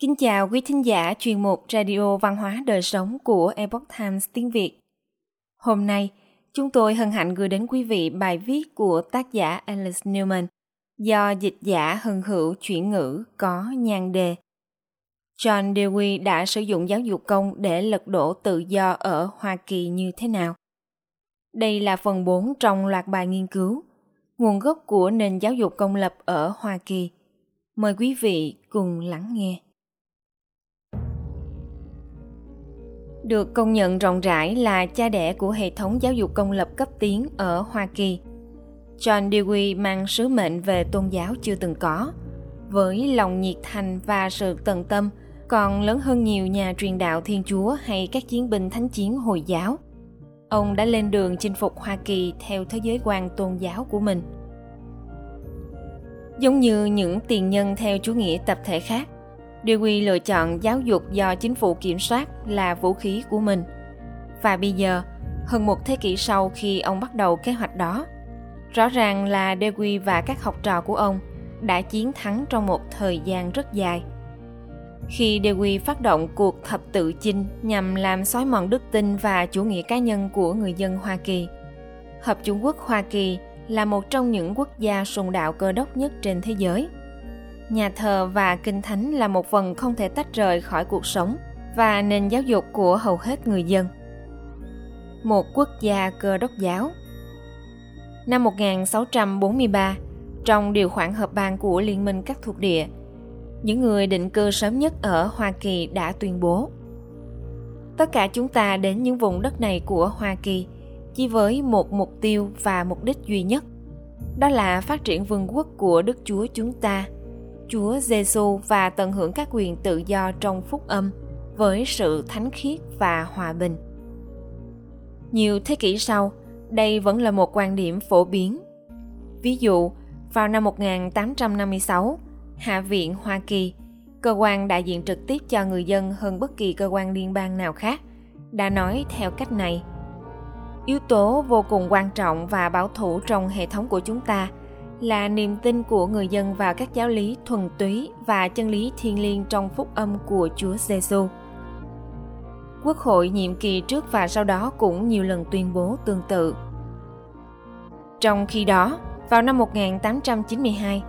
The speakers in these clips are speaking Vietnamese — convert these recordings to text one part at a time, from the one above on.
Kính chào quý thính giả chuyên mục Radio Văn hóa Đời Sống của Epoch Times tiếng Việt. Hôm nay, chúng tôi hân hạnh gửi đến quý vị bài viết của tác giả Alice Newman do dịch giả hân hữu chuyển ngữ có nhan đề John Dewey đã sử dụng giáo dục công để lật đổ tự do ở Hoa Kỳ như thế nào? Đây là phần 4 trong loạt bài nghiên cứu Nguồn gốc của nền giáo dục công lập ở Hoa Kỳ. Mời quý vị cùng lắng nghe. Được công nhận rộng rãi là cha đẻ của hệ thống giáo dục công lập cấp tiến ở Hoa Kỳ. John Dewey mang sứ mệnh về tôn giáo chưa từng có, với lòng nhiệt thành và sự tận tâm còn lớn hơn nhiều nhà truyền đạo Thiên Chúa hay các chiến binh thánh chiến Hồi giáo. Ông đã lên đường chinh phục Hoa Kỳ theo thế giới quan tôn giáo của mình. Giống như những tiền nhân theo chủ nghĩa tập thể khác, Dewey lựa chọn giáo dục do chính phủ kiểm soát là vũ khí của mình. Và bây giờ, hơn một thế kỷ sau khi ông bắt đầu kế hoạch đó, rõ ràng là Dewey và các học trò của ông đã chiến thắng trong một thời gian rất dài – khi Dewey phát động cuộc thập tự chinh nhằm làm xói mòn đức tin và chủ nghĩa cá nhân của người dân Hoa Kỳ. Hợp Trung Quốc Hoa Kỳ là một trong những quốc gia sùng đạo cơ đốc nhất trên thế giới. Nhà thờ và kinh thánh là một phần không thể tách rời khỏi cuộc sống và nền giáo dục của hầu hết người dân. Một quốc gia cơ đốc giáo Năm 1643, trong điều khoản hợp ban của Liên minh các thuộc địa, những người định cư sớm nhất ở Hoa Kỳ đã tuyên bố tất cả chúng ta đến những vùng đất này của Hoa Kỳ chỉ với một mục tiêu và mục đích duy nhất đó là phát triển vương quốc của Đức Chúa chúng ta, Chúa Giêsu và tận hưởng các quyền tự do trong phúc âm với sự thánh khiết và hòa bình. Nhiều thế kỷ sau, đây vẫn là một quan điểm phổ biến. Ví dụ, vào năm 1856, Hạ viện Hoa Kỳ, cơ quan đại diện trực tiếp cho người dân hơn bất kỳ cơ quan liên bang nào khác, đã nói theo cách này. Yếu tố vô cùng quan trọng và bảo thủ trong hệ thống của chúng ta là niềm tin của người dân vào các giáo lý thuần túy và chân lý thiên liêng trong phúc âm của Chúa Giêsu. Quốc hội nhiệm kỳ trước và sau đó cũng nhiều lần tuyên bố tương tự. Trong khi đó, vào năm 1892,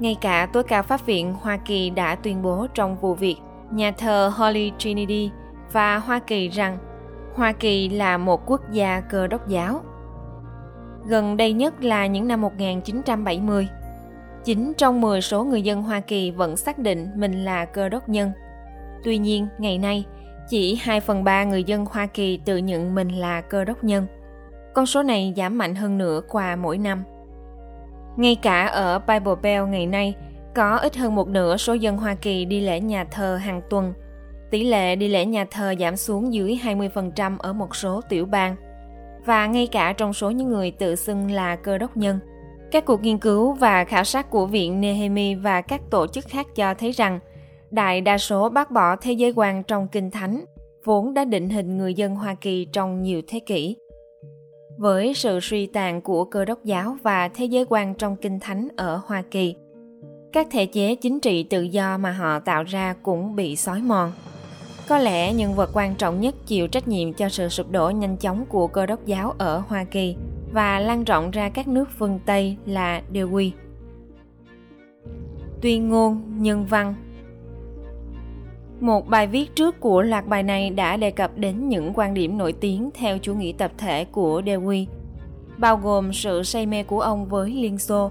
ngay cả tối cao pháp viện Hoa Kỳ đã tuyên bố trong vụ việc nhà thờ Holy Trinity và Hoa Kỳ rằng Hoa Kỳ là một quốc gia cơ đốc giáo. Gần đây nhất là những năm 1970. Chính trong 10 số người dân Hoa Kỳ vẫn xác định mình là cơ đốc nhân. Tuy nhiên, ngày nay, chỉ 2 phần 3 người dân Hoa Kỳ tự nhận mình là cơ đốc nhân. Con số này giảm mạnh hơn nữa qua mỗi năm. Ngay cả ở Bible Belt ngày nay, có ít hơn một nửa số dân Hoa Kỳ đi lễ nhà thờ hàng tuần. Tỷ lệ đi lễ nhà thờ giảm xuống dưới 20% ở một số tiểu bang. Và ngay cả trong số những người tự xưng là cơ đốc nhân, các cuộc nghiên cứu và khảo sát của Viện Nehemi và các tổ chức khác cho thấy rằng đại đa số bác bỏ thế giới quan trong kinh thánh, vốn đã định hình người dân Hoa Kỳ trong nhiều thế kỷ với sự suy tàn của cơ đốc giáo và thế giới quan trong kinh thánh ở Hoa Kỳ. Các thể chế chính trị tự do mà họ tạo ra cũng bị xói mòn. Có lẽ nhân vật quan trọng nhất chịu trách nhiệm cho sự sụp đổ nhanh chóng của cơ đốc giáo ở Hoa Kỳ và lan rộng ra các nước phương Tây là Dewey. Tuyên ngôn nhân văn một bài viết trước của loạt bài này đã đề cập đến những quan điểm nổi tiếng theo chủ nghĩa tập thể của Dewey, bao gồm sự say mê của ông với Liên Xô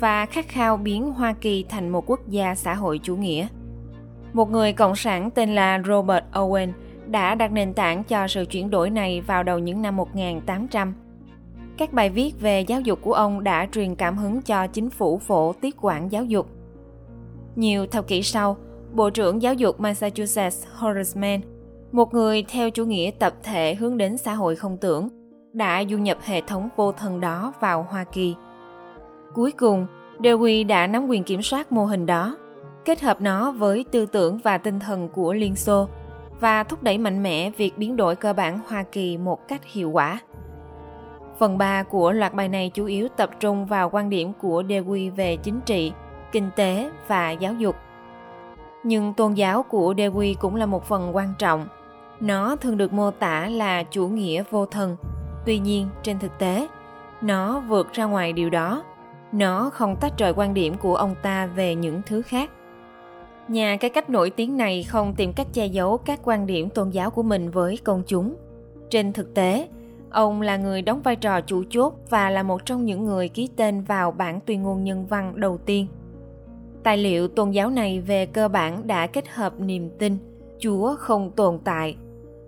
và khát khao biến Hoa Kỳ thành một quốc gia xã hội chủ nghĩa. Một người cộng sản tên là Robert Owen đã đặt nền tảng cho sự chuyển đổi này vào đầu những năm 1800. Các bài viết về giáo dục của ông đã truyền cảm hứng cho chính phủ phổ tiết quản giáo dục. Nhiều thập kỷ sau, Bộ trưởng Giáo dục Massachusetts Horace Mann, một người theo chủ nghĩa tập thể hướng đến xã hội không tưởng, đã du nhập hệ thống vô thần đó vào Hoa Kỳ. Cuối cùng, Dewey đã nắm quyền kiểm soát mô hình đó, kết hợp nó với tư tưởng và tinh thần của Liên Xô và thúc đẩy mạnh mẽ việc biến đổi cơ bản Hoa Kỳ một cách hiệu quả. Phần 3 của loạt bài này chủ yếu tập trung vào quan điểm của Dewey về chính trị, kinh tế và giáo dục. Nhưng tôn giáo của Dewey cũng là một phần quan trọng. Nó thường được mô tả là chủ nghĩa vô thần. Tuy nhiên, trên thực tế, nó vượt ra ngoài điều đó. Nó không tách rời quan điểm của ông ta về những thứ khác. Nhà cái cách nổi tiếng này không tìm cách che giấu các quan điểm tôn giáo của mình với công chúng. Trên thực tế, ông là người đóng vai trò chủ chốt và là một trong những người ký tên vào bản tuyên ngôn nhân văn đầu tiên. Tài liệu tôn giáo này về cơ bản đã kết hợp niềm tin Chúa không tồn tại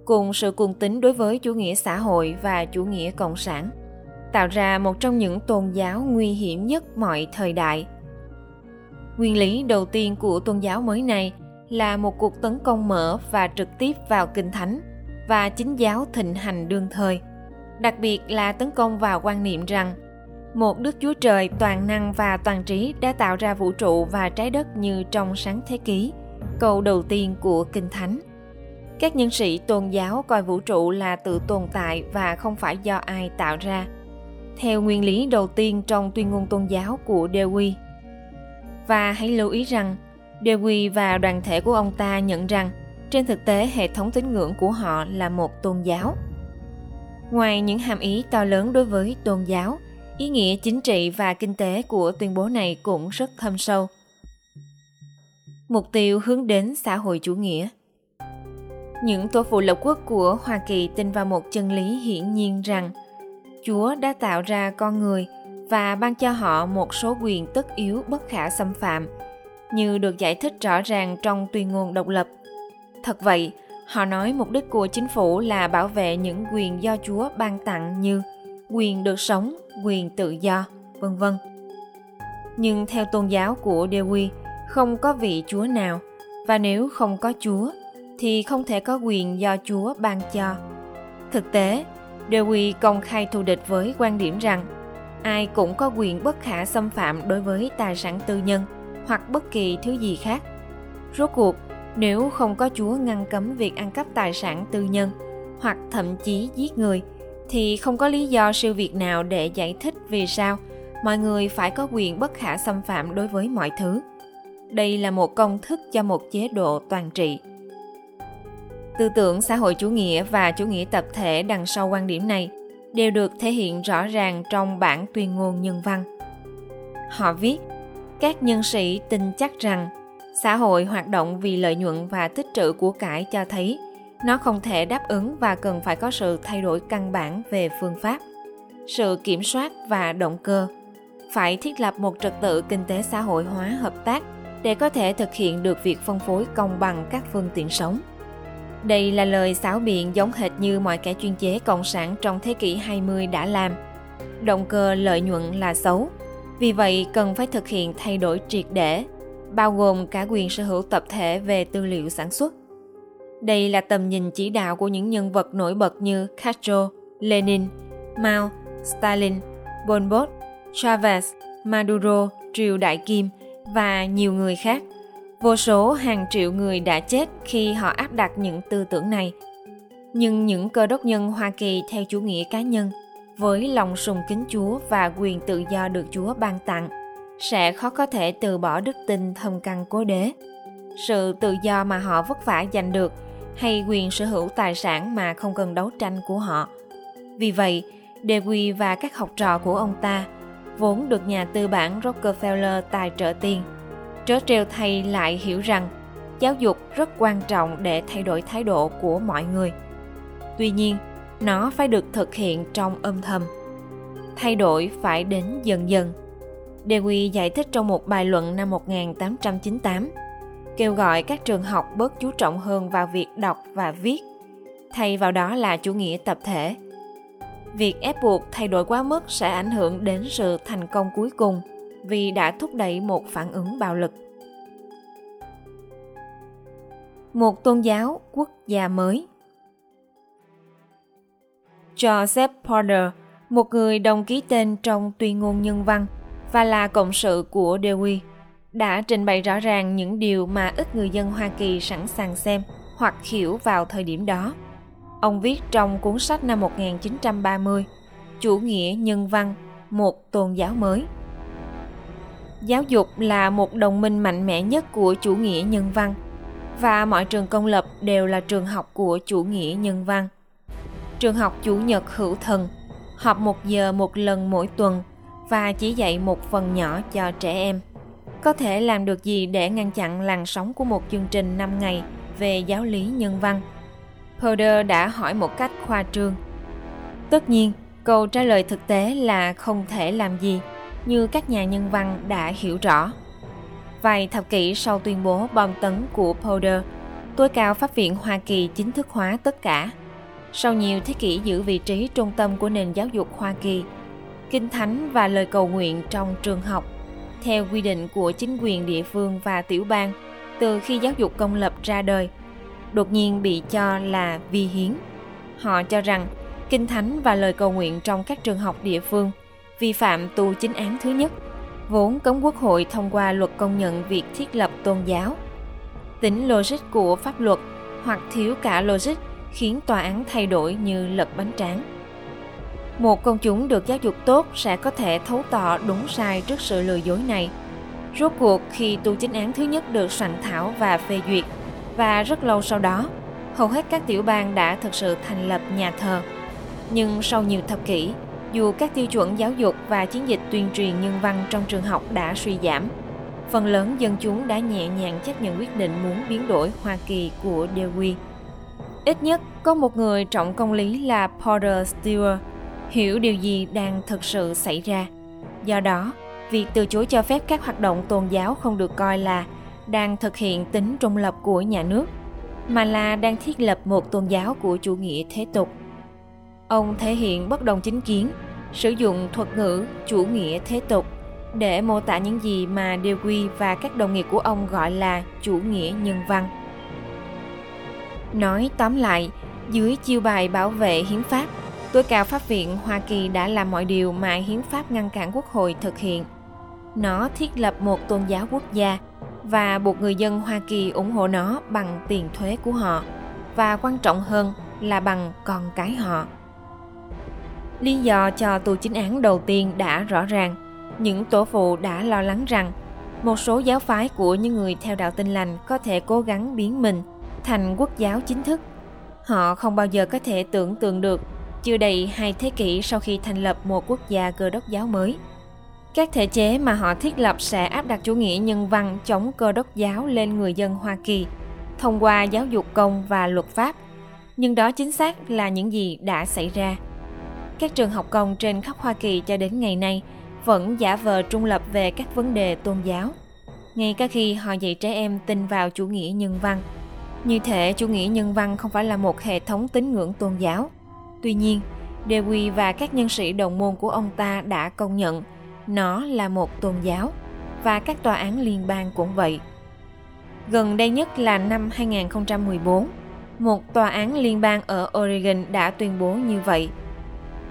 cùng sự cuồng tín đối với chủ nghĩa xã hội và chủ nghĩa cộng sản tạo ra một trong những tôn giáo nguy hiểm nhất mọi thời đại nguyên lý đầu tiên của tôn giáo mới này là một cuộc tấn công mở và trực tiếp vào kinh thánh và chính giáo thịnh hành đương thời. Đặc biệt là tấn công vào quan niệm rằng một đức chúa trời toàn năng và toàn trí đã tạo ra vũ trụ và trái đất như trong sáng thế ký. Câu đầu tiên của kinh thánh. Các nhân sĩ tôn giáo coi vũ trụ là tự tồn tại và không phải do ai tạo ra. Theo nguyên lý đầu tiên trong tuyên ngôn tôn giáo của Dewey. Và hãy lưu ý rằng, Dewey và đoàn thể của ông ta nhận rằng trên thực tế hệ thống tín ngưỡng của họ là một tôn giáo. Ngoài những hàm ý to lớn đối với tôn giáo, ý nghĩa chính trị và kinh tế của tuyên bố này cũng rất thâm sâu. Mục tiêu hướng đến xã hội chủ nghĩa những tổ phụ lập quốc của Hoa Kỳ tin vào một chân lý hiển nhiên rằng Chúa đã tạo ra con người và ban cho họ một số quyền tất yếu bất khả xâm phạm, như được giải thích rõ ràng trong tuyên ngôn độc lập. Thật vậy, họ nói mục đích của chính phủ là bảo vệ những quyền do Chúa ban tặng như quyền được sống, quyền tự do, vân vân. Nhưng theo tôn giáo của Dewey, không có vị Chúa nào, và nếu không có Chúa, thì không thể có quyền do Chúa ban cho. Thực tế, Dewey công khai thù địch với quan điểm rằng ai cũng có quyền bất khả xâm phạm đối với tài sản tư nhân hoặc bất kỳ thứ gì khác. Rốt cuộc, nếu không có Chúa ngăn cấm việc ăn cắp tài sản tư nhân hoặc thậm chí giết người, thì không có lý do siêu việt nào để giải thích vì sao mọi người phải có quyền bất khả xâm phạm đối với mọi thứ. Đây là một công thức cho một chế độ toàn trị. Tư tưởng xã hội chủ nghĩa và chủ nghĩa tập thể đằng sau quan điểm này đều được thể hiện rõ ràng trong bản tuyên ngôn nhân văn. Họ viết, các nhân sĩ tin chắc rằng xã hội hoạt động vì lợi nhuận và tích trữ của cải cho thấy nó không thể đáp ứng và cần phải có sự thay đổi căn bản về phương pháp, sự kiểm soát và động cơ. Phải thiết lập một trật tự kinh tế xã hội hóa hợp tác để có thể thực hiện được việc phân phối công bằng các phương tiện sống. Đây là lời xáo biện giống hệt như mọi kẻ chuyên chế cộng sản trong thế kỷ 20 đã làm. Động cơ lợi nhuận là xấu, vì vậy cần phải thực hiện thay đổi triệt để, bao gồm cả quyền sở hữu tập thể về tư liệu sản xuất. Đây là tầm nhìn chỉ đạo của những nhân vật nổi bật như Castro, Lenin, Mao, Stalin, Pol Pot, Chavez, Maduro, Triều Đại Kim và nhiều người khác – Vô số hàng triệu người đã chết khi họ áp đặt những tư tưởng này. Nhưng những cơ đốc nhân Hoa Kỳ theo chủ nghĩa cá nhân, với lòng sùng kính Chúa và quyền tự do được Chúa ban tặng, sẽ khó có thể từ bỏ đức tin thâm căn cố đế. Sự tự do mà họ vất vả giành được hay quyền sở hữu tài sản mà không cần đấu tranh của họ. Vì vậy, Dewey và các học trò của ông ta vốn được nhà tư bản Rockefeller tài trợ tiền – Trớ trêu thầy lại hiểu rằng giáo dục rất quan trọng để thay đổi thái độ của mọi người. Tuy nhiên, nó phải được thực hiện trong âm thầm. Thay đổi phải đến dần dần. Dewey giải thích trong một bài luận năm 1898, kêu gọi các trường học bớt chú trọng hơn vào việc đọc và viết, thay vào đó là chủ nghĩa tập thể. Việc ép buộc thay đổi quá mức sẽ ảnh hưởng đến sự thành công cuối cùng – vì đã thúc đẩy một phản ứng bạo lực. Một tôn giáo quốc gia mới Joseph Porter, một người đồng ký tên trong tuyên ngôn nhân văn và là cộng sự của Dewey, đã trình bày rõ ràng những điều mà ít người dân Hoa Kỳ sẵn sàng xem hoặc hiểu vào thời điểm đó. Ông viết trong cuốn sách năm 1930, Chủ nghĩa nhân văn, một tôn giáo mới. Giáo dục là một đồng minh mạnh mẽ nhất của chủ nghĩa nhân văn và mọi trường công lập đều là trường học của chủ nghĩa nhân văn. Trường học chủ nhật hữu thần, họp một giờ một lần mỗi tuần và chỉ dạy một phần nhỏ cho trẻ em. Có thể làm được gì để ngăn chặn làn sóng của một chương trình 5 ngày về giáo lý nhân văn? Holder đã hỏi một cách khoa trương. Tất nhiên, câu trả lời thực tế là không thể làm gì, như các nhà nhân văn đã hiểu rõ. Vài thập kỷ sau tuyên bố bom tấn của Powder, tối cao pháp viện Hoa Kỳ chính thức hóa tất cả. Sau nhiều thế kỷ giữ vị trí trung tâm của nền giáo dục Hoa Kỳ, kinh thánh và lời cầu nguyện trong trường học, theo quy định của chính quyền địa phương và tiểu bang từ khi giáo dục công lập ra đời, đột nhiên bị cho là vi hiến. Họ cho rằng kinh thánh và lời cầu nguyện trong các trường học địa phương vi phạm tu chính án thứ nhất, vốn cấm quốc hội thông qua luật công nhận việc thiết lập tôn giáo. Tính logic của pháp luật hoặc thiếu cả logic khiến tòa án thay đổi như lật bánh tráng. Một công chúng được giáo dục tốt sẽ có thể thấu tỏ đúng sai trước sự lừa dối này. Rốt cuộc khi tu chính án thứ nhất được soạn thảo và phê duyệt, và rất lâu sau đó, hầu hết các tiểu bang đã thực sự thành lập nhà thờ. Nhưng sau nhiều thập kỷ, dù các tiêu chuẩn giáo dục và chiến dịch tuyên truyền nhân văn trong trường học đã suy giảm, phần lớn dân chúng đã nhẹ nhàng chấp nhận quyết định muốn biến đổi Hoa Kỳ của Dewey. Ít nhất có một người trọng công lý là Porter Stewart hiểu điều gì đang thực sự xảy ra. Do đó, việc từ chối cho phép các hoạt động tôn giáo không được coi là đang thực hiện tính trung lập của nhà nước, mà là đang thiết lập một tôn giáo của chủ nghĩa thế tục. Ông thể hiện bất đồng chính kiến, sử dụng thuật ngữ chủ nghĩa thế tục để mô tả những gì mà Dewey và các đồng nghiệp của ông gọi là chủ nghĩa nhân văn. Nói tóm lại, dưới chiêu bài bảo vệ hiến pháp, tối cao pháp viện Hoa Kỳ đã làm mọi điều mà hiến pháp ngăn cản quốc hội thực hiện. Nó thiết lập một tôn giáo quốc gia và buộc người dân Hoa Kỳ ủng hộ nó bằng tiền thuế của họ và quan trọng hơn là bằng con cái họ. Lý do cho tù chính án đầu tiên đã rõ ràng. Những tổ phụ đã lo lắng rằng một số giáo phái của những người theo đạo tin lành có thể cố gắng biến mình thành quốc giáo chính thức. Họ không bao giờ có thể tưởng tượng được, chưa đầy hai thế kỷ sau khi thành lập một quốc gia cơ đốc giáo mới. Các thể chế mà họ thiết lập sẽ áp đặt chủ nghĩa nhân văn chống cơ đốc giáo lên người dân Hoa Kỳ thông qua giáo dục công và luật pháp. Nhưng đó chính xác là những gì đã xảy ra. Các trường học công trên khắp Hoa Kỳ cho đến ngày nay vẫn giả vờ trung lập về các vấn đề tôn giáo. Ngay cả khi họ dạy trẻ em tin vào chủ nghĩa nhân văn. Như thể chủ nghĩa nhân văn không phải là một hệ thống tín ngưỡng tôn giáo. Tuy nhiên, Dewey và các nhân sĩ đồng môn của ông ta đã công nhận nó là một tôn giáo và các tòa án liên bang cũng vậy. Gần đây nhất là năm 2014, một tòa án liên bang ở Oregon đã tuyên bố như vậy.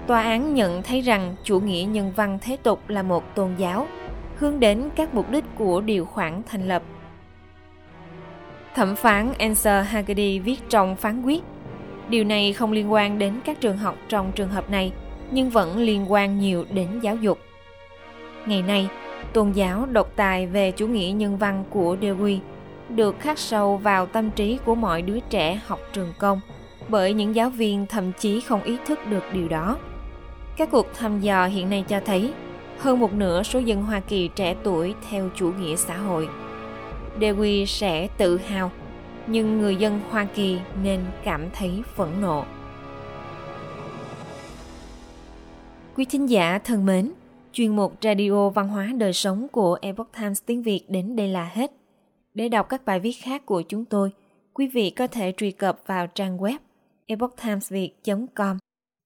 Tòa án nhận thấy rằng chủ nghĩa nhân văn thế tục là một tôn giáo, hướng đến các mục đích của điều khoản thành lập. Thẩm phán Ansel Hagedy viết trong phán quyết, điều này không liên quan đến các trường học trong trường hợp này, nhưng vẫn liên quan nhiều đến giáo dục. Ngày nay, tôn giáo độc tài về chủ nghĩa nhân văn của Dewey được khắc sâu vào tâm trí của mọi đứa trẻ học trường công bởi những giáo viên thậm chí không ý thức được điều đó. Các cuộc thăm dò hiện nay cho thấy hơn một nửa số dân Hoa Kỳ trẻ tuổi theo chủ nghĩa xã hội. Dewey sẽ tự hào, nhưng người dân Hoa Kỳ nên cảm thấy phẫn nộ. Quý thính giả thân mến, chuyên mục Radio Văn hóa Đời Sống của Epoch Times tiếng Việt đến đây là hết. Để đọc các bài viết khác của chúng tôi, quý vị có thể truy cập vào trang web epochtimesviet.com.